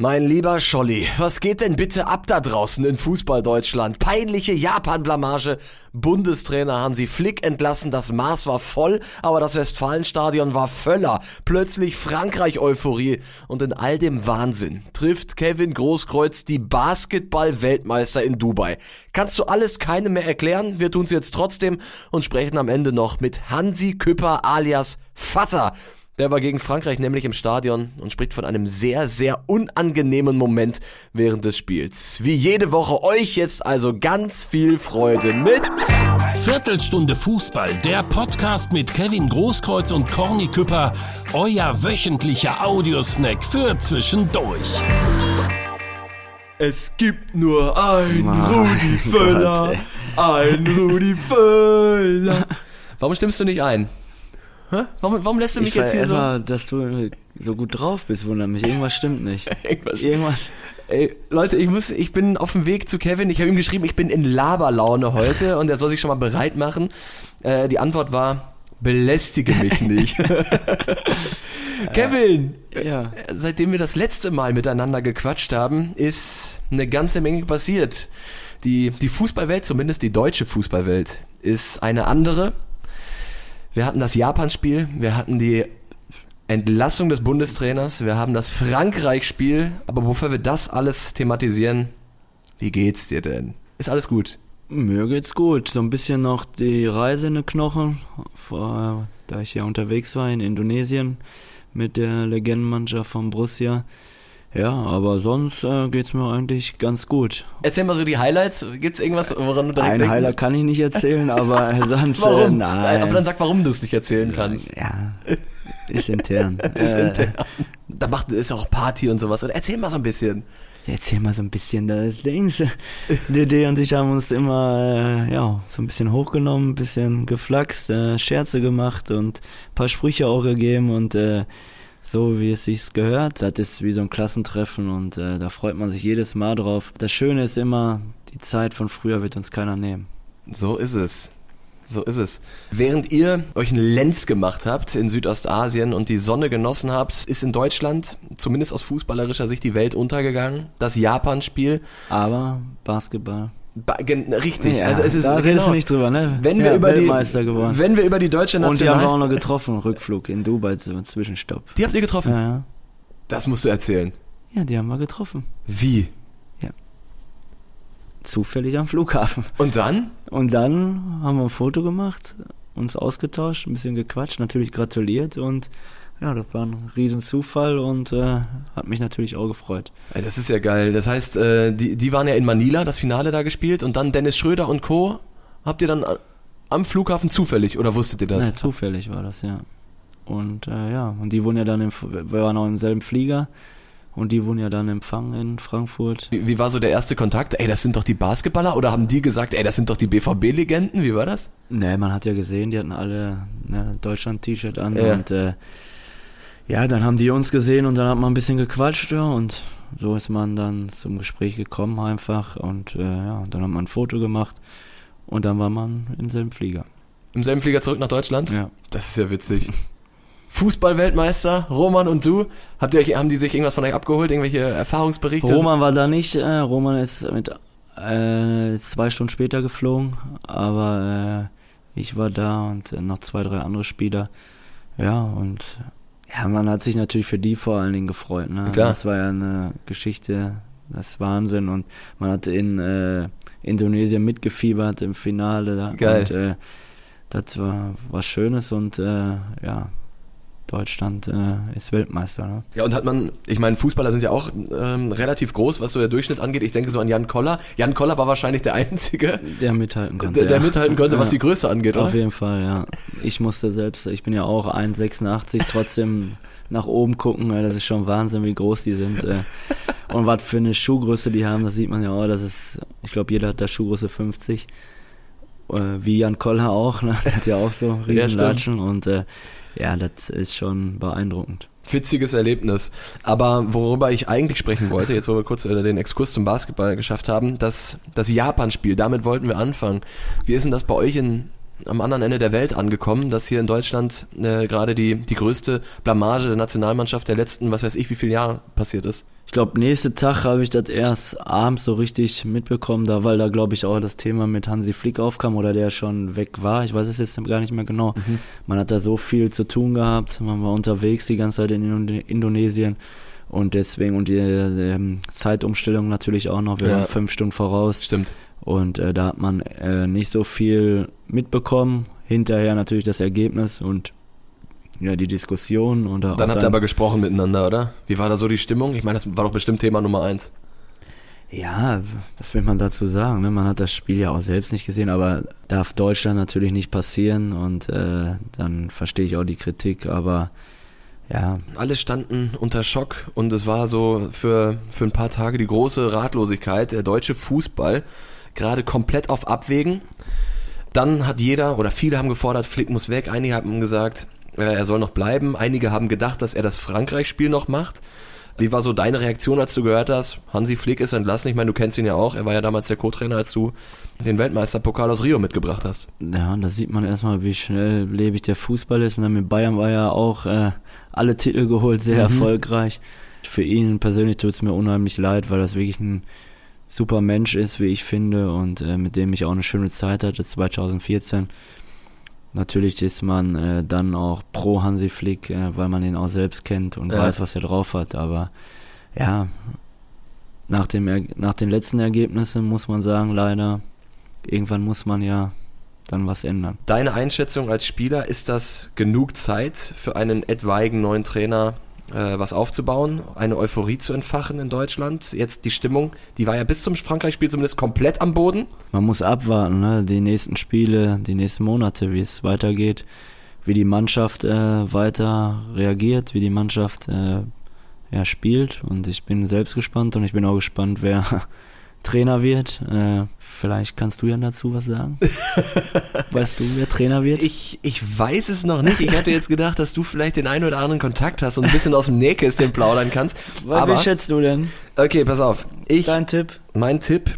Mein lieber Scholli, was geht denn bitte ab da draußen in Fußball-Deutschland? Peinliche Japan-Blamage. Bundestrainer Hansi Flick entlassen, das Maß war voll, aber das Westfalenstadion war völler. Plötzlich Frankreich-Euphorie. Und in all dem Wahnsinn trifft Kevin Großkreuz die Basketball-Weltmeister in Dubai. Kannst du alles keinem mehr erklären? Wir tun's jetzt trotzdem und sprechen am Ende noch mit Hansi Küpper alias Vater. Der war gegen Frankreich nämlich im Stadion und spricht von einem sehr, sehr unangenehmen Moment während des Spiels. Wie jede Woche euch jetzt also ganz viel Freude mit Viertelstunde Fußball, der Podcast mit Kevin Großkreuz und Corny Küpper, euer wöchentlicher Audiosnack für zwischendurch. Es gibt nur ein Mein Rudi Völler, Gott, ein Rudi Völler. Warum stimmst du nicht ein? Hä? Warum, warum lässt du mich ich jetzt hier so... erstmal, dass du so gut drauf bist, wundert mich. Irgendwas stimmt nicht. Irgendwas- Irgendwas. Ey, Leute, ich muss, ich bin auf dem Weg zu Kevin. Ich habe ihm geschrieben, ich bin in Laberlaune heute und er soll sich schon mal bereit machen. Äh, die Antwort war, belästige mich nicht. Kevin, Ja. seitdem wir das letzte Mal miteinander gequatscht haben, ist eine ganze Menge passiert. Die, die Fußballwelt, zumindest die deutsche Fußballwelt, ist eine andere. Wir hatten das Japan-Spiel, wir hatten die Entlassung des Bundestrainers, wir haben das Frankreich-Spiel, aber bevor wir das alles thematisieren, wie geht's dir denn? Ist alles gut? Mir geht's gut. So ein bisschen noch die Reise in den Knochen, da ich ja unterwegs war in Indonesien mit der Legendenmannschaft von Borussia. Ja, aber sonst äh, geht's mir eigentlich ganz gut. Erzähl mal so die Highlights. Gibt's irgendwas, woran du direkt Ein denken- Highlight kann ich nicht erzählen, aber sonst Warum? Äh, nein. Aber dann sag, warum du es nicht erzählen kannst. Ja, ist intern. Ist Äh, intern. Da macht ist auch Party und sowas. Und erzähl mal so ein bisschen. Erzähl mal so ein bisschen das Dings. DD und ich haben uns immer, äh, ja, so ein bisschen hochgenommen, ein bisschen geflaxt, äh, Scherze gemacht und ein paar Sprüche auch gegeben und äh, so wie es sich gehört. Das ist wie so ein Klassentreffen und äh, da freut man sich jedes Mal drauf. Das Schöne ist immer, die Zeit von früher wird uns keiner nehmen. So ist es. So ist es. Während ihr euch einen Lenz gemacht habt in Südostasien und die Sonne genossen habt, ist in Deutschland, zumindest aus fußballerischer Sicht, die Welt untergegangen. Das Japan-Spiel. Aber Basketball. Richtig. Ja, also es ist da redest genau. du nicht drüber, ne? Wenn wir ja, über Weltmeister die, geworden. wenn wir über die deutsche und die haben wir auch National, noch getroffen, Rückflug in Dubai, so Zwischenstopp. die habt ihr getroffen. Ja, ja. Das musst du erzählen. Ja, die haben wir getroffen. Wie? Zufällig am Flughafen. Und dann? Und dann haben wir ein Foto gemacht, uns ausgetauscht, ein bisschen gequatscht, natürlich gratuliert und ja, das war ein Riesenzufall und äh, hat mich natürlich auch gefreut. Ey, Das ist ja geil. Das heißt, äh, die, die waren ja in Manila, das Finale da gespielt und dann Dennis Schröder und Co. Habt ihr dann a- am Flughafen zufällig oder wusstet ihr das? Ja, zufällig war das, ja. Und äh, ja, und die wurden ja dann, im, wir waren auch im selben Flieger und die wurden ja dann empfangen in Frankfurt. Wie, wie war so der erste Kontakt? Ey, das sind doch die Basketballer oder haben die gesagt, ey, das sind doch die BVB-Legenden? Wie war das? Ne, man hat ja gesehen, die hatten alle ne, Deutschland-T-Shirt an Ja. und äh, ja, dann haben die uns gesehen und dann hat man ein bisschen gequatscht ja, und so ist man dann zum Gespräch gekommen einfach und äh, ja, dann hat man ein Foto gemacht und dann war man im selben Flieger. Im selben Flieger zurück nach Deutschland? Ja. Das ist ja witzig. Fußball-Weltmeister, Roman und du, habt ihr euch, haben die sich irgendwas von euch abgeholt, irgendwelche Erfahrungsberichte? Roman war da nicht, äh, Roman ist mit äh, zwei Stunden später geflogen, aber äh, ich war da und äh, noch zwei, drei andere Spieler. Ja, und ja, man hat sich natürlich für die vor allen Dingen gefreut. Ne? Klar. Das war ja eine Geschichte, das ist Wahnsinn und man hat in äh, Indonesien mitgefiebert im Finale. Da. Geil. Und äh, das war was Schönes und äh, ja, Deutschland äh, ist Weltmeister. Ne? Ja, und hat man, ich meine, Fußballer sind ja auch ähm, relativ groß, was so der Durchschnitt angeht. Ich denke so an Jan Koller. Jan Koller war wahrscheinlich der Einzige, Der mithalten konnte. der, der ja. mithalten konnte, was Ja. die Größe angeht, Auf oder? jeden Fall, ja. Ich musste selbst, ich bin ja auch 1,86, trotzdem nach oben gucken, weil das ist schon Wahnsinn, wie groß die sind. äh. Und was für eine Schuhgröße die haben, das sieht man ja auch, das ist, ich glaube, jeder hat da Schuhgröße 50. Äh, Wie Jan Koller auch, ne? der hat ja auch so. Riesenlatschen und äh, ja, das ist schon beeindruckend. Witziges Erlebnis. Aber worüber ich eigentlich sprechen wollte, jetzt wo wir kurz den Exkurs zum Basketball geschafft haben, das, das Japan-Spiel, damit wollten wir anfangen. Wie ist denn das bei euch in, am anderen Ende der Welt angekommen, dass hier in Deutschland äh, gerade die, die größte Blamage der Nationalmannschaft der letzten, was weiß ich, wie viele Jahre passiert ist? Ich glaube, nächste Tag habe ich das erst abends so richtig mitbekommen, da weil da glaube ich auch das Thema mit Hansi Flick aufkam oder der schon weg war. Ich weiß es jetzt gar nicht mehr genau. Mhm. Man hat da so viel zu tun gehabt, man war unterwegs die ganze Zeit in Indonesien und deswegen und die äh, Zeitumstellung natürlich auch noch. Wir ja. waren fünf Stunden voraus. Stimmt. Und äh, da hat man äh, nicht so viel mitbekommen. Hinterher natürlich das Ergebnis und ja, die Diskussion. Und dann habt ihr aber gesprochen miteinander, oder? Wie war da so die Stimmung? Ich meine, das war doch bestimmt Thema Nummer eins. Ja, was will man dazu sagen? Ne? Man hat das Spiel ja auch selbst nicht gesehen, aber darf Deutschland natürlich nicht passieren und äh, dann verstehe ich auch die Kritik, aber ja. Alle standen unter Schock und es war so für, für ein paar Tage die große Ratlosigkeit. Der deutsche Fußball gerade komplett auf Abwägen. Dann hat jeder oder viele haben gefordert, Flick muss weg. Einige haben gesagt, er soll noch bleiben. Einige haben gedacht, dass er das Frankreich-Spiel noch macht. Wie war so deine Reaktion, als du gehört hast, Hansi Flick ist entlassen? Ich meine, du kennst ihn ja auch. Er war ja damals der Co-Trainer, als du den Weltmeisterpokal aus Rio mitgebracht hast. Ja, da sieht man erstmal, wie schnell lebig der Fußball ist. Und dann mit Bayern war ja auch äh, alle Titel geholt, sehr mhm. erfolgreich. Für ihn persönlich tut es mir unheimlich leid, weil das wirklich ein super Mensch ist, wie ich finde, und äh, mit dem ich auch eine schöne Zeit hatte, 2014. Natürlich ist man äh, dann auch pro Hansi Flick, äh, weil man ihn auch selbst kennt und ja. weiß, was er drauf hat. Aber ja, nach, dem nach den letzten Ergebnissen muss man sagen, leider, irgendwann muss man ja dann was ändern. Deine Einschätzung als Spieler, ist das genug Zeit für einen etwaigen neuen Trainer äh, was aufzubauen, eine Euphorie zu entfachen in Deutschland. Jetzt die Stimmung, die war ja bis zum Frankreich-Spiel zumindest komplett am Boden. Man muss abwarten, ne? die nächsten Spiele, die nächsten Monate, wie es weitergeht, wie die Mannschaft äh, weiter reagiert, wie die Mannschaft äh, ja, spielt. Und ich bin selbst gespannt und ich bin auch gespannt, wer Trainer wird. Äh, vielleicht kannst du ja dazu was sagen. weißt du, wer Trainer wird? Ich, ich weiß es noch nicht. Ich hatte jetzt gedacht, dass du vielleicht den einen oder anderen Kontakt hast und ein bisschen aus dem Nähkästchen plaudern kannst. Was Aber, schätzt du denn? Okay, pass auf. Ich, Dein Tipp? Mein Tipp.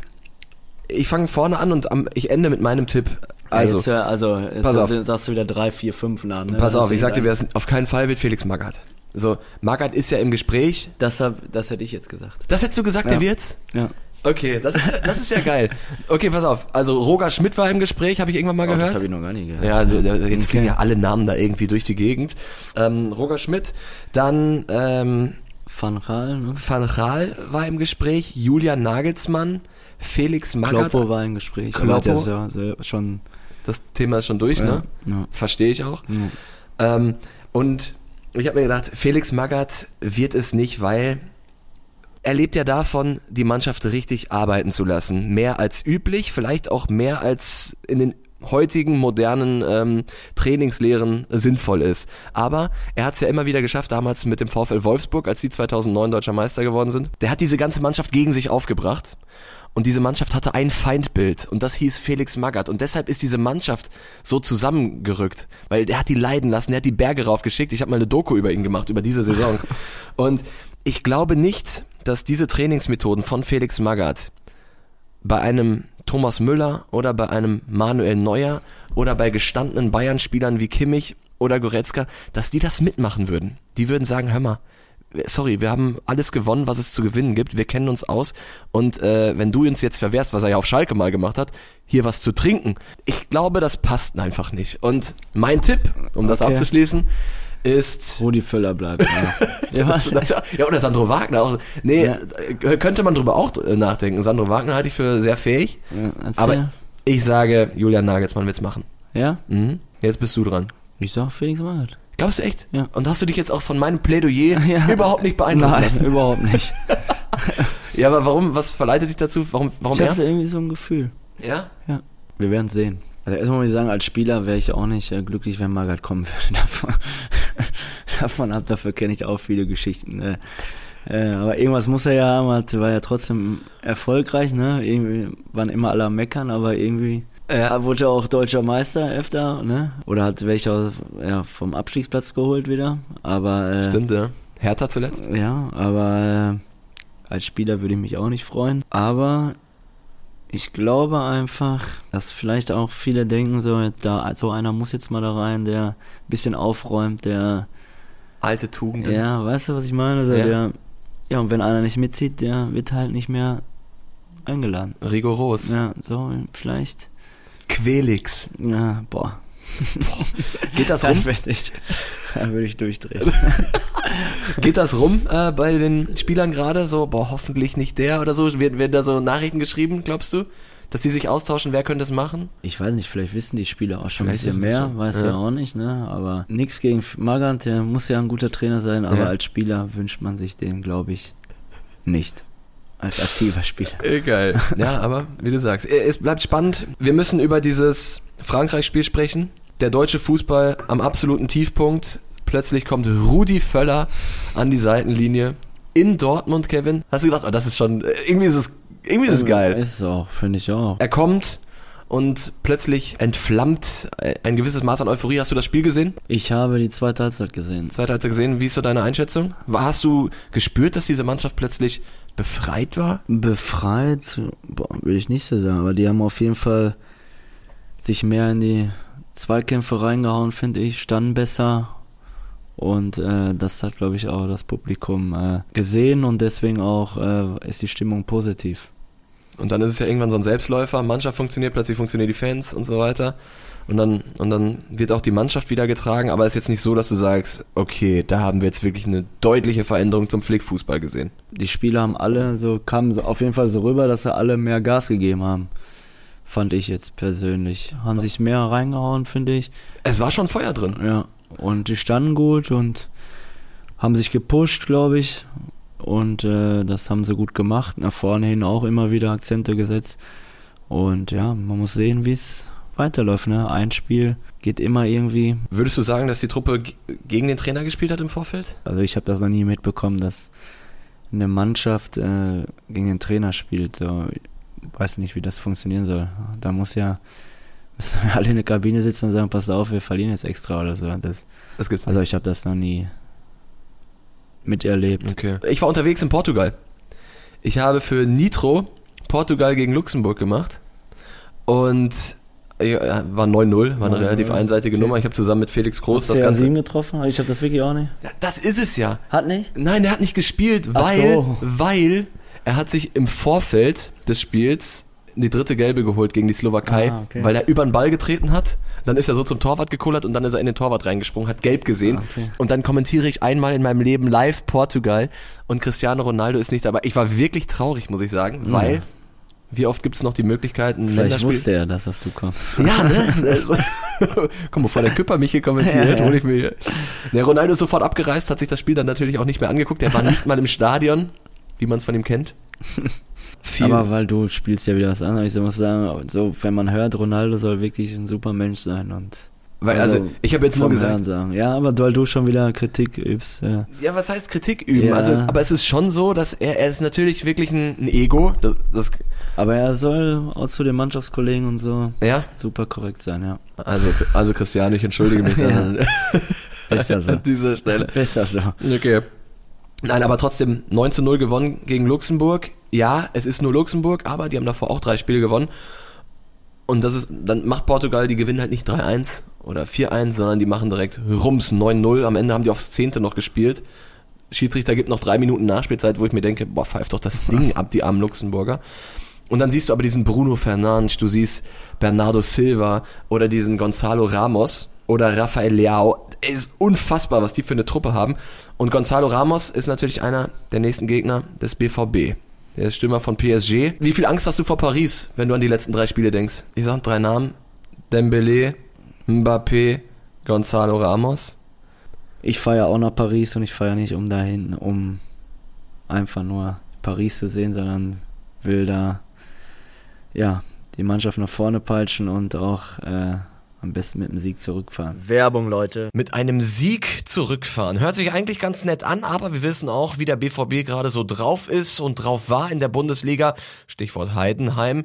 Ich fange vorne an und am, ich ende mit meinem Tipp. Also, jetzt, also jetzt pass auf. sagst du wieder drei, vier, fünf Namen. Ne? Pass auf, ich sag dir, auf keinen Fall wird Felix Magath. So, Magath ist ja im Gespräch. Das, hab, das hätte ich jetzt gesagt. Das hättest du gesagt, ja. der wird's? Ja. Okay, das ist, das ist ja geil. Okay, pass auf. Also Roger Schmidt war im Gespräch, habe ich irgendwann mal oh, gehört. Das habe ich noch gar nicht gehört. Ja, jetzt fliegen ja alle Namen da irgendwie durch die Gegend. Ähm, Roger Schmidt, dann ähm, Van Gaal, ne? Van Gaal war im Gespräch, Julian Nagelsmann, Felix Magath. Kloppo war im Gespräch. Kloppo. Ja schon das Thema ist schon durch, ja, ne? Ja. Verstehe ich auch. Ja. Ähm, und ich habe mir gedacht, Felix Magath wird es nicht, weil er lebt ja davon, die Mannschaft richtig arbeiten zu lassen. Mehr als üblich, vielleicht auch mehr als in den heutigen modernen ähm, Trainingslehren sinnvoll ist. Aber er hat es ja immer wieder geschafft, damals mit dem VfL Wolfsburg, als sie 2009 deutscher Meister geworden sind. Der hat diese ganze Mannschaft gegen sich aufgebracht. Und diese Mannschaft hatte ein Feindbild und das hieß Felix Magath. Und deshalb ist diese Mannschaft so zusammengerückt, weil der hat die leiden lassen, der hat die Berge raufgeschickt. Ich habe mal eine Doku über ihn gemacht, über diese Saison. und ich glaube nicht, dass diese Trainingsmethoden von Felix Magath bei einem Thomas Müller oder bei einem Manuel Neuer oder bei gestandenen Bayern-Spielern wie Kimmich oder Goretzka, dass die das mitmachen würden. Die würden sagen, hör mal, sorry, wir haben alles gewonnen, was es zu gewinnen gibt. Wir kennen uns aus. Und äh, wenn du uns jetzt verwehrst, was er ja auf Schalke mal gemacht hat, hier was zu trinken, ich glaube, das passt einfach nicht. Und mein Tipp, um das okay. abzuschließen, ist. Rudi Völler bleibt. Ja. ja, ja, oder Sandro Wagner auch. Nee, ja. könnte man drüber auch nachdenken. Sandro Wagner halte ich für sehr fähig. Ja, aber ich sage, Julian Nagelsmann wird's machen. Ja? Mhm. Jetzt bist du dran. Ich sag Felix Magath. Glaubst du echt? Ja. Und hast du dich jetzt auch von meinem Plädoyer ja. überhaupt nicht beeindrucken Nein, lassen? überhaupt nicht. ja, aber warum, was verleitet dich dazu? Warum, warum ich hatte irgendwie so ein Gefühl. Ja? Ja. Wir werden sehen. Also erstmal muss ich sagen, als Spieler wäre ich auch nicht äh, glücklich, wenn Magath kommen würde. Davon, davon ab, dafür kenne ich auch viele Geschichten. Äh, äh, aber irgendwas muss er ja haben, war ja trotzdem erfolgreich, ne? Irgendwie waren immer alle am Meckern, aber irgendwie ja. wurde er auch deutscher Meister öfter, ne? Oder hat welcher ja, vom Abstiegsplatz geholt wieder. Aber äh, Stimmt, ja. Hertha zuletzt. Ja, aber äh, als Spieler würde ich mich auch nicht freuen. Aber ich glaube einfach, dass vielleicht auch viele denken, so, da, so einer muss jetzt mal da rein, der ein bisschen aufräumt, der alte Tugenden. Ja, weißt du, was ich meine? Also ja. der ja, und wenn einer nicht mitzieht, der wird halt nicht mehr eingeladen. Rigoros. Ja, so vielleicht. Quelix. Ja, boah. Geht das rum? Dann würde ich, dann würde ich durchdrehen. Geht das rum äh, bei den Spielern gerade? So, boah, hoffentlich nicht der oder so. Werden, werden da so Nachrichten geschrieben, glaubst du? Dass die sich austauschen, wer könnte es machen? Ich weiß nicht, vielleicht wissen die Spieler auch schon ein Vielleicht bisschen wissen sie mehr, schon. weiß Ja. ja. auch nicht, ne? Aber nichts gegen Magant, der muss ja ein guter Trainer sein, aber Ja. als Spieler wünscht man sich den, glaube ich, nicht. Als aktiver Spieler. Geil. Ja, aber wie du sagst, es bleibt spannend. Wir müssen über dieses Frankreich-Spiel sprechen. Der deutsche Fußball am absoluten Tiefpunkt. Plötzlich kommt Rudi Völler an die Seitenlinie in Dortmund, Kevin. Hast du gedacht, oh, das ist schon, irgendwie ist es, irgendwie ist es geil. Ist es auch, finde ich auch. Er kommt und plötzlich entflammt ein gewisses Maß an Euphorie. Hast du das Spiel gesehen? Ich habe die zweite Halbzeit gesehen. Zweite Halbzeit gesehen. Wie ist so deine Einschätzung? Hast du gespürt, dass diese Mannschaft plötzlich befreit war? Befreit, boah, will ich nicht so sagen, aber die haben auf jeden Fall sich mehr in die Zweikämpfe reingehauen, finde ich, standen besser. Und äh, das hat, glaube ich, auch das Publikum äh, gesehen und deswegen auch äh, ist die Stimmung positiv. Und dann ist es ja irgendwann so ein Selbstläufer. Mannschaft funktioniert, plötzlich funktionieren die Fans und so weiter. Und dann, und dann wird auch die Mannschaft wieder getragen. Aber es ist jetzt nicht so, dass du sagst, okay, da haben wir jetzt wirklich eine deutliche Veränderung zum Flickfußball gesehen. Die Spieler haben alle so, kamen so auf jeden Fall so rüber, dass sie alle mehr Gas gegeben haben. Fand ich jetzt persönlich. Haben sich mehr reingehauen, finde ich. Es war schon Feuer drin. Ja, und die standen gut und haben sich gepusht, glaube ich. Und äh, das haben sie gut gemacht. Nach vorne hin auch immer wieder Akzente gesetzt. Und ja, man muss sehen, wie es weiterläuft. Ne? Ein Spiel geht immer irgendwie. Würdest du sagen, dass die Truppe gegen den Trainer gespielt hat im Vorfeld? Also ich habe das noch nie mitbekommen, dass eine Mannschaft äh, gegen den Trainer spielt. So, weiß nicht, wie das funktionieren soll. Da muss ja müssen wir alle in der Kabine sitzen und sagen, pass auf, wir verlieren jetzt extra oder so. Das, Das gibt's also ich habe das noch nie miterlebt. Okay. Ich war unterwegs in Portugal. Ich habe für Nitro Portugal gegen Luxemburg gemacht. Und ja, war 9-0, war eine 9-0, relativ einseitige okay. Nummer. Ich habe zusammen mit Felix Groß das Hast du Ganze. CR7 getroffen? Ich habe das wirklich auch nicht. Das ist es ja. Hat nicht? Nein, der hat nicht gespielt, Ach weil, so. weil er hat sich im Vorfeld des Spiels die dritte Gelbe geholt gegen die Slowakei, Ah, okay. weil er über den Ball getreten hat. Dann ist er so zum Torwart gekullert und dann ist er in den Torwart reingesprungen, hat gelb gesehen. Ah, okay. Und dann kommentiere ich einmal in meinem Leben live Portugal und Cristiano Ronaldo ist nicht dabei. Ich war wirklich traurig, muss ich sagen, weil wie oft gibt es noch die Möglichkeit, ein Vielleicht Länderspiel... wusste er, dass das du kommst. Ja, ne? Also, Komm, bevor der Küpper mich hier kommentiert, Ja, ja. hol ich mir hier. Der Ronaldo ist sofort abgereist, hat sich das Spiel dann natürlich auch nicht mehr angeguckt. Er war nicht mal im Stadion, wie man es von ihm kennt. Viel. Aber weil du spielst ja wieder was anderes. Ich muss sagen, so, wenn man hört, Ronaldo soll wirklich ein super Mensch sein und weil, also, ich habe jetzt nur gesagt. Ja, aber weil du schon wieder Kritik übst. Ja. ja, was heißt Kritik üben? Ja. Also, aber es ist schon so, dass er, er ist natürlich wirklich ein, ein Ego. Das, das, Aber er soll auch zu den Mannschaftskollegen und so ja, super korrekt sein, ja. also, also Christian, ich entschuldige mich Ja. an, an dieser Stelle. Besser so. Okay. Nein, aber trotzdem 9 zu 0 gewonnen gegen Luxemburg. Ja, es ist nur Luxemburg, aber die haben davor auch drei Spiele gewonnen. Und das ist, dann macht Portugal, die gewinnen halt nicht 3-1 oder 4-1, sondern die machen direkt Rums 9-0. Am Ende haben die aufs Zehnte noch gespielt. Schiedsrichter gibt noch drei Minuten Nachspielzeit, wo ich mir denke, boah, pfeift doch das Ding ab, die armen Luxemburger. Und dann siehst du aber diesen Bruno Fernandes, du siehst Bernardo Silva oder diesen Gonzalo Ramos oder Rafael Leao. Es ist unfassbar, was die für eine Truppe haben. Und Gonzalo Ramos ist natürlich einer der nächsten Gegner des BVB. Der ist Stürmer von PSG. Wie viel Angst hast du vor Paris, wenn du an die letzten drei Spiele denkst? Ich sag drei Namen. Dembele, Mbappé, Gonzalo Ramos. Ich feiere auch nach Paris und ich feiere nicht um dahin, um einfach nur Paris zu sehen, sondern will da ja die Mannschaft nach vorne peitschen und auch äh, am besten mit dem Sieg zurückfahren. Werbung, Leute. mit einem Sieg zurückfahren. Hört sich eigentlich ganz nett an, aber wir wissen auch, wie der BVB gerade so drauf ist und drauf war in der Bundesliga. Stichwort Heidenheim.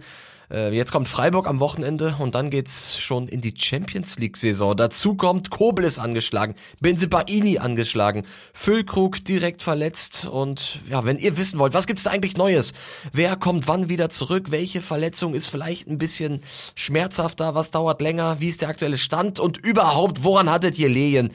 Äh, Jetzt kommt Freiburg am Wochenende und dann geht's schon in die Champions League Saison. Dazu kommt Kobel ist angeschlagen, Benzebaini angeschlagen, Füllkrug direkt verletzt und ja, wenn ihr wissen wollt, was gibt's da eigentlich Neues? Wer kommt wann wieder zurück? Welche Verletzung ist vielleicht ein bisschen schmerzhafter? Was dauert länger? Wie ist der aktuelle Stand? Und überhaupt, woran hattet ihr Lehen?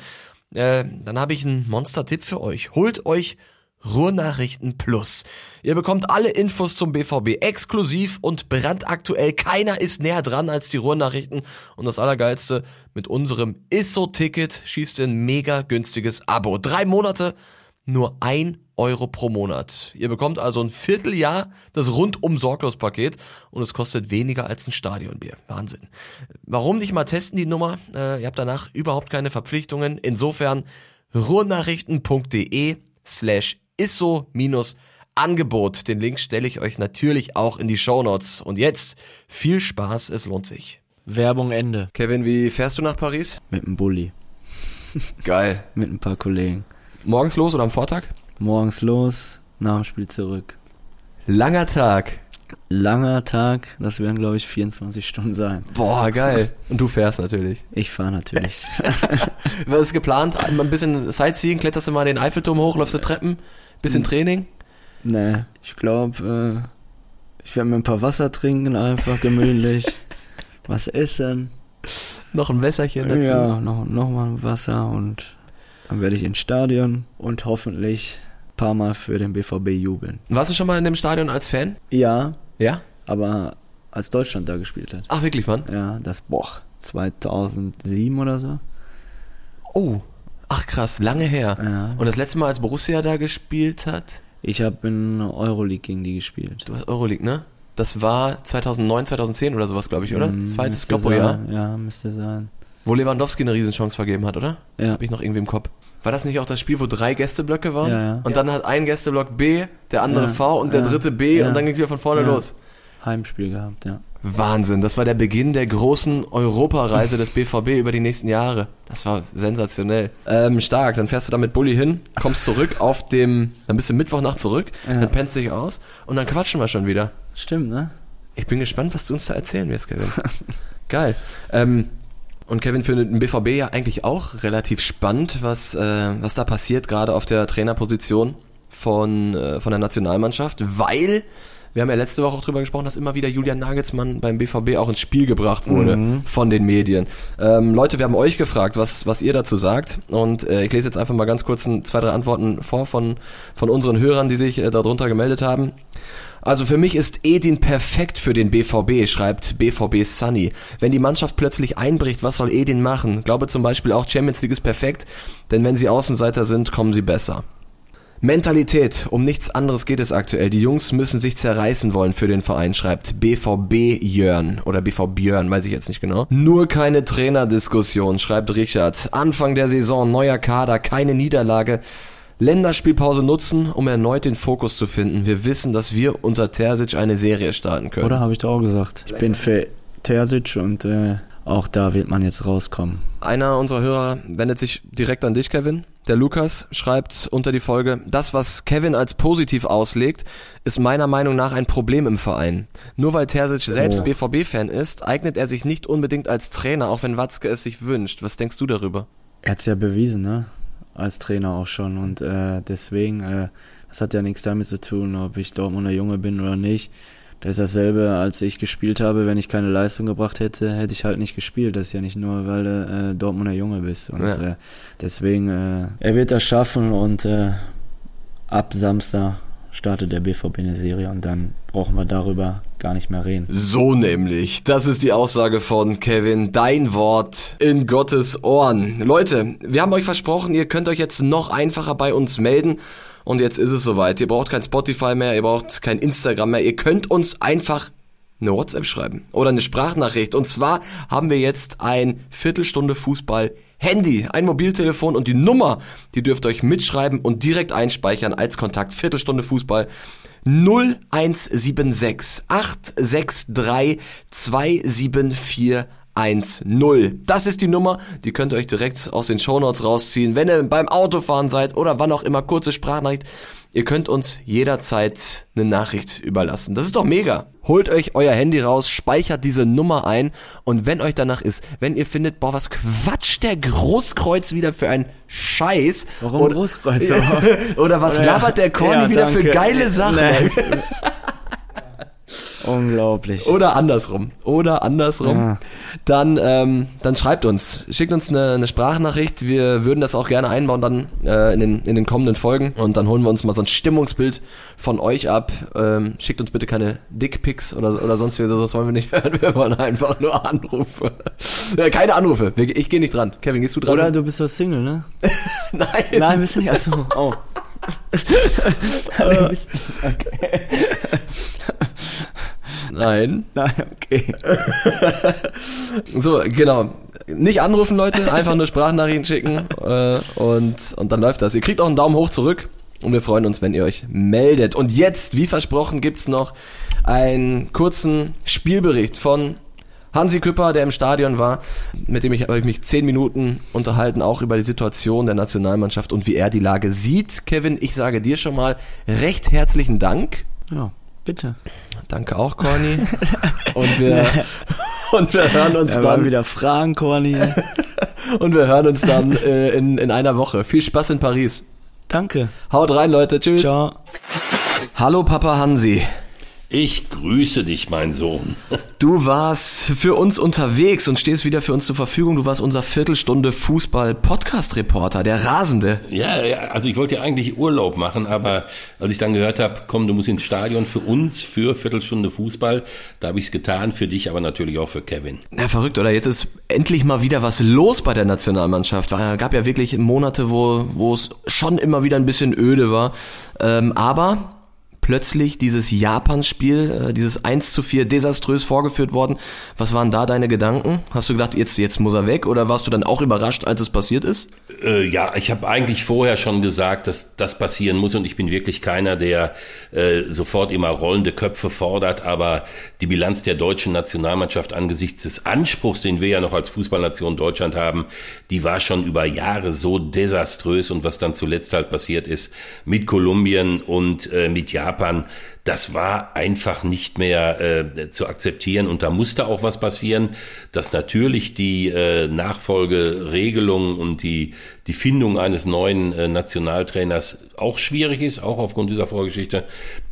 Äh, dann habe ich einen Monster-Tipp für euch. Holt euch Ruhrnachrichten Plus. Ihr bekommt alle Infos zum BVB exklusiv und brandaktuell. Keiner ist näher dran als die Ruhrnachrichten. Und das Allergeilste, mit unserem ISSO-Ticket schießt ihr ein mega günstiges Abo. Drei Monate, nur ein Euro pro Monat. Ihr bekommt also ein Vierteljahr das rundum sorglos Paket und es kostet weniger als ein Stadionbier. Wahnsinn. Warum nicht mal testen die Nummer? Äh, ihr habt danach überhaupt keine Verpflichtungen. Insofern ruhrnachrichten.de slash isso-angebot. Den Link stelle ich euch natürlich auch in die Show Notes. Und jetzt viel Spaß, es lohnt sich. Werbung Ende. Kevin, wie fährst du nach Paris? Mit dem Bulli. Geil. Mit ein paar Kollegen. Morgens los oder am Vortag? Morgens los, nach dem Spiel zurück. Langer Tag. Langer Tag, das werden glaube ich 24 Stunden sein. Boah, geil. Und du fährst natürlich. Ich fahre natürlich. Was ist geplant? Ein bisschen Sightseeing, kletterst du mal den Eiffelturm hoch, läufst du Treppen, bisschen Training? nee, ich glaube, äh, ich werde mir ein paar Wasser trinken, einfach gemütlich. was essen. Noch ein Wässerchen dazu. Ja, noch, noch mal ein Wasser und dann werde ich ins Stadion und hoffentlich ein paar Mal für den BVB jubeln. Warst du schon mal in dem Stadion als Fan? Ja, Ja? aber als Deutschland da gespielt hat. Ach, wirklich, wann? Ja, das, boah, 2007 oder so. Oh. Ach krass, lange her. Ja. Und das letzte Mal, als Borussia da gespielt hat, Ich habe in Euroleague gegen die gespielt. du hast Euroleague, ne? Das war 2009, 2010 oder sowas, glaube ich, oder? Hm, Zweites sein. Ja, müsste sein. Wo Lewandowski eine Riesenchance vergeben hat, oder? Ja. Hab ich noch irgendwie im Kopf. War das nicht auch das Spiel, wo drei Gästeblöcke waren? Ja, ja. Und dann hat ein Gästeblock B, der andere Ja, V und der dritte B und dann ging es wieder von vorne los. Heimspiel gehabt, ja. Wahnsinn, das war der Beginn der großen Europareise des BVB über die nächsten Jahre. Das war sensationell. Ähm, stark, dann fährst du da mit Bulli hin, kommst zurück auf dem, dann bist du Mittwochnacht zurück, Ja. dann pennst dich aus und dann quatschen wir schon wieder. Stimmt, ne? Ich bin gespannt, was du uns da erzählen wirst, Kevin. Geil. Ähm, und Kevin findet den BVB ja eigentlich auch relativ spannend, was, äh, was da passiert, gerade auf der Trainerposition von, äh, von der Nationalmannschaft, weil wir haben ja letzte Woche auch drüber gesprochen, dass immer wieder Julian Nagelsmann beim BVB auch ins Spiel gebracht wurde von den Medien. Ähm, Leute, wir haben euch gefragt, was, was ihr dazu sagt. Und äh, ich lese jetzt einfach mal ganz kurz ein, zwei, drei Antworten vor von, von unseren Hörern, die sich äh, darunter gemeldet haben. Also für mich ist Edin perfekt für den BVB, schreibt BVB Sunny. Wenn die Mannschaft plötzlich einbricht, was soll Edin machen? Glaube zum Beispiel auch Champions League ist perfekt, denn wenn sie Außenseiter sind, kommen sie besser. Mentalität, um nichts anderes geht es aktuell. Die Jungs müssen sich zerreißen wollen für den Verein, schreibt BVB Jörn oder BV Björn, weiß ich jetzt nicht genau. Nur keine Trainerdiskussion, schreibt Richard. Anfang der Saison, neuer Kader, keine Niederlage. Länderspielpause nutzen, um erneut den Fokus zu finden. Wir wissen, dass wir unter Terzic eine Serie starten können. Oder habe ich doch auch gesagt. Ich bin für Terzic und äh, auch da wird man jetzt rauskommen. Einer unserer Hörer wendet sich direkt an dich, Kevin. Der Lukas schreibt unter die Folge, das, was Kevin als positiv auslegt, ist meiner Meinung nach ein Problem im Verein. Nur weil Terzic selbst. BVB-Fan ist, eignet er sich nicht unbedingt als Trainer, auch wenn Watzke es sich wünscht. Was denkst du darüber? Er hat's ja bewiesen, ne? Als Trainer auch schon. Und äh, deswegen, äh, das hat ja nichts damit zu tun, ob ich Dortmunder Junge bin oder nicht. Das ist dasselbe, als ich gespielt habe. Wenn ich keine Leistung gebracht hätte, hätte ich halt nicht gespielt. Das ist ja nicht nur, weil du äh, Dortmunder Junge bist. Und Ja. äh, deswegen, äh, er wird das schaffen und äh, ab Samstag startet der BVB eine Serie und dann brauchen wir darüber gar nicht mehr reden. So nämlich. Das ist die Aussage von Kevin. Dein Wort in Gottes Ohren. Leute, wir haben euch versprochen, ihr könnt euch jetzt noch einfacher bei uns melden. Und jetzt ist es soweit. Ihr braucht kein Spotify mehr, ihr braucht kein Instagram mehr. Ihr könnt uns einfach eine WhatsApp schreiben oder eine Sprachnachricht. Und zwar haben wir jetzt ein Viertelstunde Fußball Handy, ein Mobiltelefon und die Nummer, die dürft ihr euch mitschreiben und direkt einspeichern als Kontakt. Viertelstunde Fußball 0176 863 2741. Das ist die Nummer, die könnt ihr euch direkt aus den Shownotes rausziehen, wenn ihr beim Autofahren seid oder wann auch immer, kurze Sprachnachricht. Ihr könnt uns jederzeit eine Nachricht überlassen. Das ist doch mega. Holt euch euer Handy raus, speichert diese Nummer ein und wenn euch danach ist, wenn ihr findet, boah, was quatscht der Großkreuz wieder für ein Scheiß? Warum oder, Großkreuz? oder was Oder ja. labert der Corny Ja, wieder für danke. geile Sachen? Nee. Unglaublich. Oder andersrum. Oder andersrum. Ja. Dann, ähm, dann schreibt uns. Schickt uns eine, eine Sprachnachricht. Wir würden das auch gerne einbauen dann äh, in, den, in den kommenden Folgen. Und dann holen wir uns mal so ein Stimmungsbild von euch ab. Ähm, schickt uns bitte keine Dickpics oder, oder sonst wie. Das wollen wir nicht hören. Wir wollen einfach nur Anrufe. Äh, keine Anrufe. Ich gehe nicht dran. Kevin, gehst du dran? Oder du bist doch Single, ne? Nein. Nein, bist du nicht. Achso, oh. Okay. Nein. Nein, okay. So, genau. Nicht anrufen, Leute, einfach nur Sprachnachrichten schicken äh, und, und dann läuft das. Ihr kriegt auch einen Daumen hoch zurück und wir freuen uns, wenn ihr euch meldet. Und jetzt, wie versprochen, gibt's noch einen kurzen Spielbericht von Hansi Küpper, der im Stadion war, mit dem ich, habe ich mich zehn Minuten unterhalten, auch über die Situation der Nationalmannschaft und wie er die Lage sieht. Kevin, ich sage dir schon mal recht herzlichen Dank. Ja, bitte. Danke auch, Corny. Und wir, und wir hören uns Da dann wieder Fragen, Corny. Und wir hören uns dann äh, in, in einer Woche. Viel Spaß in Paris. Danke. Haut rein, Leute. Tschüss. Ciao. Hallo, Papa Hansi. Ich grüße dich, mein Sohn. Du warst für uns unterwegs und stehst wieder für uns zur Verfügung. Du warst unser Viertelstunde Fußball-Podcast-Reporter, der Rasende. Ja, ja, also ich wollte ja eigentlich Urlaub machen, aber als ich dann gehört habe, komm, du musst ins Stadion für uns, für Viertelstunde Fußball, da habe ich es getan, für dich, aber natürlich auch für Kevin. Ja, verrückt, oder? Jetzt ist endlich mal wieder was los bei der Nationalmannschaft. War, gab ja wirklich Monate, wo, wo es schon immer wieder ein bisschen öde war. Ähm, aber plötzlich dieses Japan-Spiel, äh, dieses 1 zu 4 desaströs vorgeführt worden. Was waren da deine Gedanken? Hast du gedacht, jetzt, jetzt muss er weg? Oder warst du dann auch überrascht, als es passiert ist? Äh, ja, ich habe eigentlich vorher schon gesagt, dass das passieren muss und ich bin wirklich keiner, der äh, sofort immer rollende Köpfe fordert, aber die Bilanz der deutschen Nationalmannschaft angesichts des Anspruchs, den wir ja noch als Fußballnation Deutschland haben, die war schon über Jahre so desaströs und was dann zuletzt halt passiert ist mit Kolumbien und äh, mit Japan, das war einfach nicht mehr äh, zu akzeptieren und da musste auch was passieren, dass natürlich die äh, Nachfolgeregelung und die, die Findung eines neuen äh, Nationaltrainers auch schwierig ist, auch aufgrund dieser Vorgeschichte.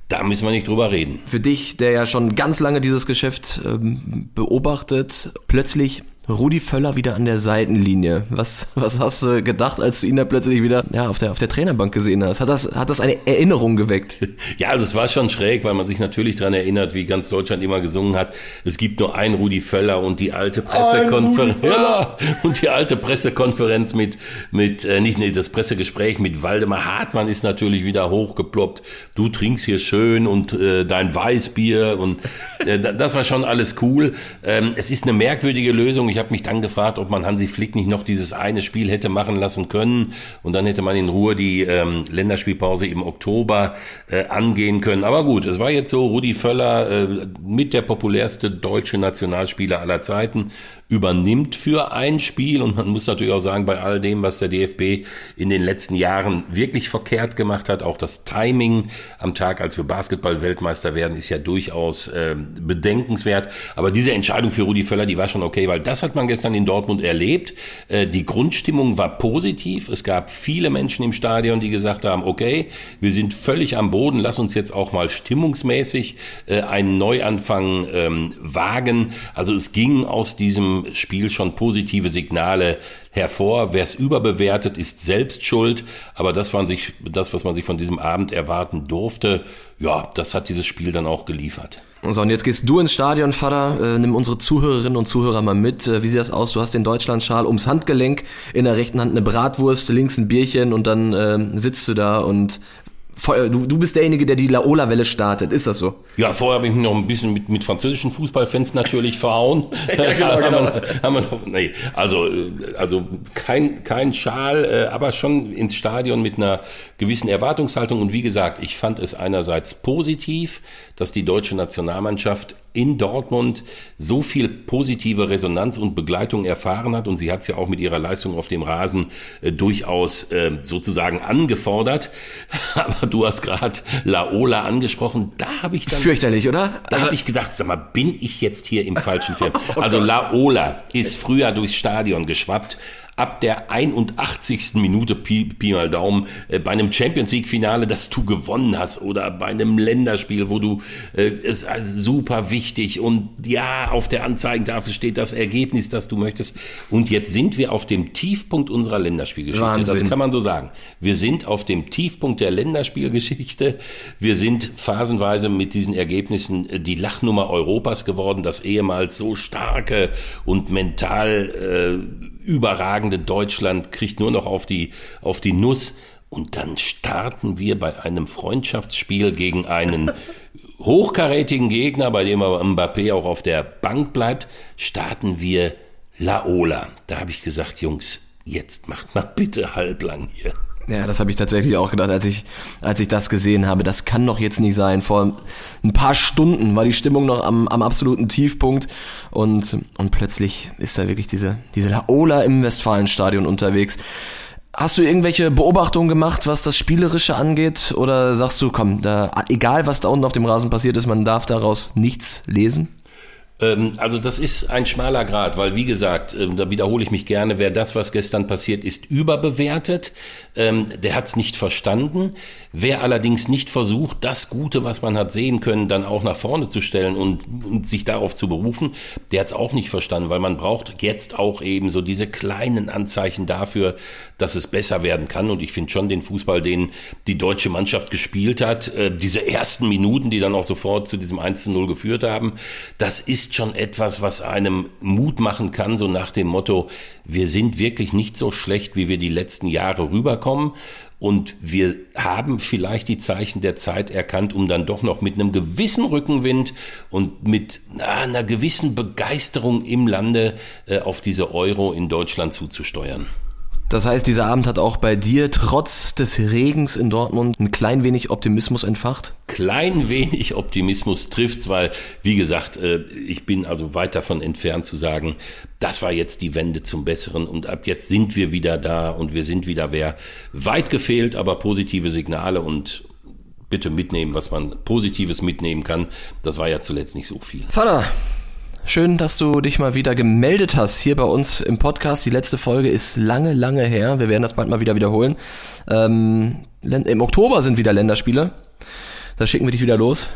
Da müssen wir nicht drüber reden. Für dich, der ja schon ganz lange dieses Geschäft ähm, beobachtet, plötzlich Rudi Völler wieder an der Seitenlinie. Was, was hast du gedacht, als du ihn da plötzlich wieder ja, auf, der, auf der Trainerbank gesehen hast? Hat das, hat das eine Erinnerung geweckt? Ja, das war schon schräg, weil man sich natürlich dran erinnert, wie ganz Deutschland immer gesungen hat. Es gibt nur einen Rudi Völler und die alte Pressekonferenz. Ja, und die alte Pressekonferenz mit, mit äh, nicht nee, das Pressegespräch mit Waldemar Hartmann ist natürlich wieder hochgeploppt. Du trinkst hier schön und äh, dein Weißbier und äh, das war schon alles cool. Ähm, es ist eine merkwürdige Lösung. Ich habe mich dann gefragt, ob man Hansi Flick nicht noch dieses eine Spiel hätte machen lassen können und dann hätte man in Ruhe die ähm, Länderspielpause im Oktober äh, angehen können. Aber gut, es war jetzt so, Rudi Völler äh, mit der populärste deutsche Nationalspieler aller Zeiten übernimmt für ein Spiel und man muss natürlich auch sagen, bei all dem, was der DFB in den letzten Jahren wirklich verkehrt gemacht hat, auch das Timing am Tag, als wir Basketball-Weltmeister werden, ist ja durchaus äh, bedenkenswert. Aber diese Entscheidung für Rudi Völler, die war schon okay, weil das hat man gestern in Dortmund erlebt. Äh, die Grundstimmung war positiv. Es gab viele Menschen im Stadion, die gesagt haben, okay, wir sind völlig am Boden, lass uns jetzt auch mal stimmungsmäßig äh, einen Neuanfang ähm, wagen. Also es ging aus diesem Spiel schon positive Signale hervor. Wer es überbewertet, ist selbst schuld. Aber das, waren sich, das, was man sich von diesem Abend erwarten durfte, ja, das hat dieses Spiel dann auch geliefert. So, und jetzt gehst du ins Stadion, Vater. Äh, nimm unsere Zuhörerinnen und Zuhörer mal mit. Äh, wie sieht das aus? Du hast den Deutschlandschal ums Handgelenk, in der rechten Hand eine Bratwurst, links ein Bierchen und dann äh, sitzt du da und du, du bist derjenige, der die Laola-Welle startet. Ist das so? Ja, vorher habe ich mich noch ein bisschen mit, mit französischen Fußballfans natürlich verhauen. Ja, genau, haben, genau. Wir, haben wir noch, nee, also, äh, also kein, kein Schal, äh, aber schon ins Stadion mit einer gewissen Erwartungshaltung. Und wie gesagt, ich fand es einerseits positiv, dass die deutsche Nationalmannschaft in Dortmund so viel positive Resonanz und Begleitung erfahren hat und sie hat es ja auch mit ihrer Leistung auf dem Rasen äh, durchaus äh, sozusagen angefordert. Aber du hast gerade Laola angesprochen, da habe ich dann Fürchterlich, oder? da Also, habe ich gedacht, sag mal, bin ich jetzt hier im falschen Film? Also Laola ist früher durchs Stadion geschwappt. Ab der 81. Minute Pi, Pi mal Daumen äh, bei einem Champions League Finale, das du gewonnen hast oder bei einem Länderspiel, wo du äh, es also super wichtig und ja, auf der Anzeigentafel steht das Ergebnis, das du möchtest. Und jetzt sind wir auf dem Tiefpunkt unserer Länderspielgeschichte. Wahnsinn. Das kann man so sagen. Wir sind auf dem Tiefpunkt der Länderspielgeschichte. Wir sind phasenweise mit diesen Ergebnissen äh, die Lachnummer Europas geworden, das ehemals so starke und mental äh, überragende Deutschland kriegt nur noch auf die, auf die Nuss. Und dann starten wir bei einem Freundschaftsspiel gegen einen hochkarätigen Gegner, bei dem aber Mbappé auch auf der Bank bleibt, starten wir Laola. Da habe ich gesagt, Jungs, jetzt macht mal bitte halblang hier. Ja, das habe ich tatsächlich auch gedacht, als ich, als ich das gesehen habe. Das kann doch jetzt nicht sein. Vor ein paar Stunden war die Stimmung noch am, am absoluten Tiefpunkt und, und plötzlich ist da wirklich diese, diese Laola im Westfalenstadion unterwegs. Hast du irgendwelche Beobachtungen gemacht, was das Spielerische angeht? Oder sagst du, komm, da, egal was da unten auf dem Rasen passiert ist, man darf daraus nichts lesen? Ähm, also das ist ein schmaler Grad, weil wie gesagt, ähm, da wiederhole ich mich gerne, wer das, was gestern passiert ist, überbewertet, ähm, der hat es nicht verstanden. Wer allerdings nicht versucht, das Gute, was man hat sehen können, dann auch nach vorne zu stellen und, und sich darauf zu berufen, der hat es auch nicht verstanden, weil man braucht jetzt auch eben so diese kleinen Anzeichen dafür, dass es besser werden kann. Und ich finde schon den Fußball, den die deutsche Mannschaft gespielt hat, äh, diese ersten Minuten, die dann auch sofort zu diesem 1 zu 0 geführt haben, das ist schon etwas, was einem Mut machen kann, so nach dem Motto, wir sind wirklich nicht so schlecht, wie wir die letzten Jahre rüberkommen. Und wir haben vielleicht die Zeichen der Zeit erkannt, um dann doch noch mit einem gewissen Rückenwind und mit einer gewissen Begeisterung im Lande äh, auf diese Euro in Deutschland zuzusteuern. Das heißt, dieser Abend hat auch bei dir trotz des Regens in Dortmund ein klein wenig Optimismus entfacht? Klein wenig Optimismus trifft's, weil, wie gesagt, äh, ich bin also weit davon entfernt zu sagen, das war jetzt die Wende zum Besseren und ab jetzt sind wir wieder da und wir sind wieder wer. Weit gefehlt, aber positive Signale und bitte mitnehmen, was man Positives mitnehmen kann. Das war ja zuletzt nicht so viel. Vater, Schön, dass du dich mal wieder gemeldet hast hier bei uns im Podcast. Die letzte Folge ist lange, lange her. Wir werden das bald mal wieder wiederholen. Ähm, Im Oktober sind wieder Länderspiele. Da schicken wir dich wieder los.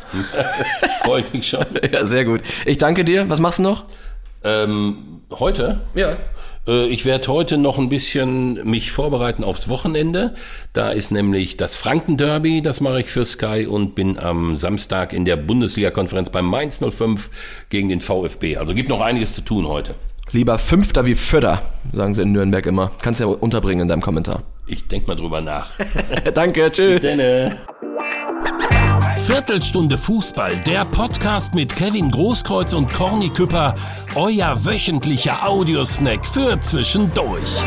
Freue ich mich schon. ja, sehr gut. Ich danke dir. Was machst du noch? Ähm, heute? Ja. Äh, ich werde heute noch ein bisschen mich vorbereiten aufs Wochenende. Da ist nämlich das Franken-Derby, das mache ich für Sky und bin am Samstag in der Bundesliga-Konferenz beim Mainz 05 gegen den VfB. Also gibt noch einiges zu tun heute. Lieber Fünfter wie Vierter, sagen sie in Nürnberg immer. Kannst ja unterbringen in deinem Kommentar. Ich denk mal drüber nach. Danke, tschüss. Bis denne. Viertelstunde Fußball, der Podcast mit Kevin Großkreuz und Corny Küpper, euer wöchentlicher Audiosnack für zwischendurch.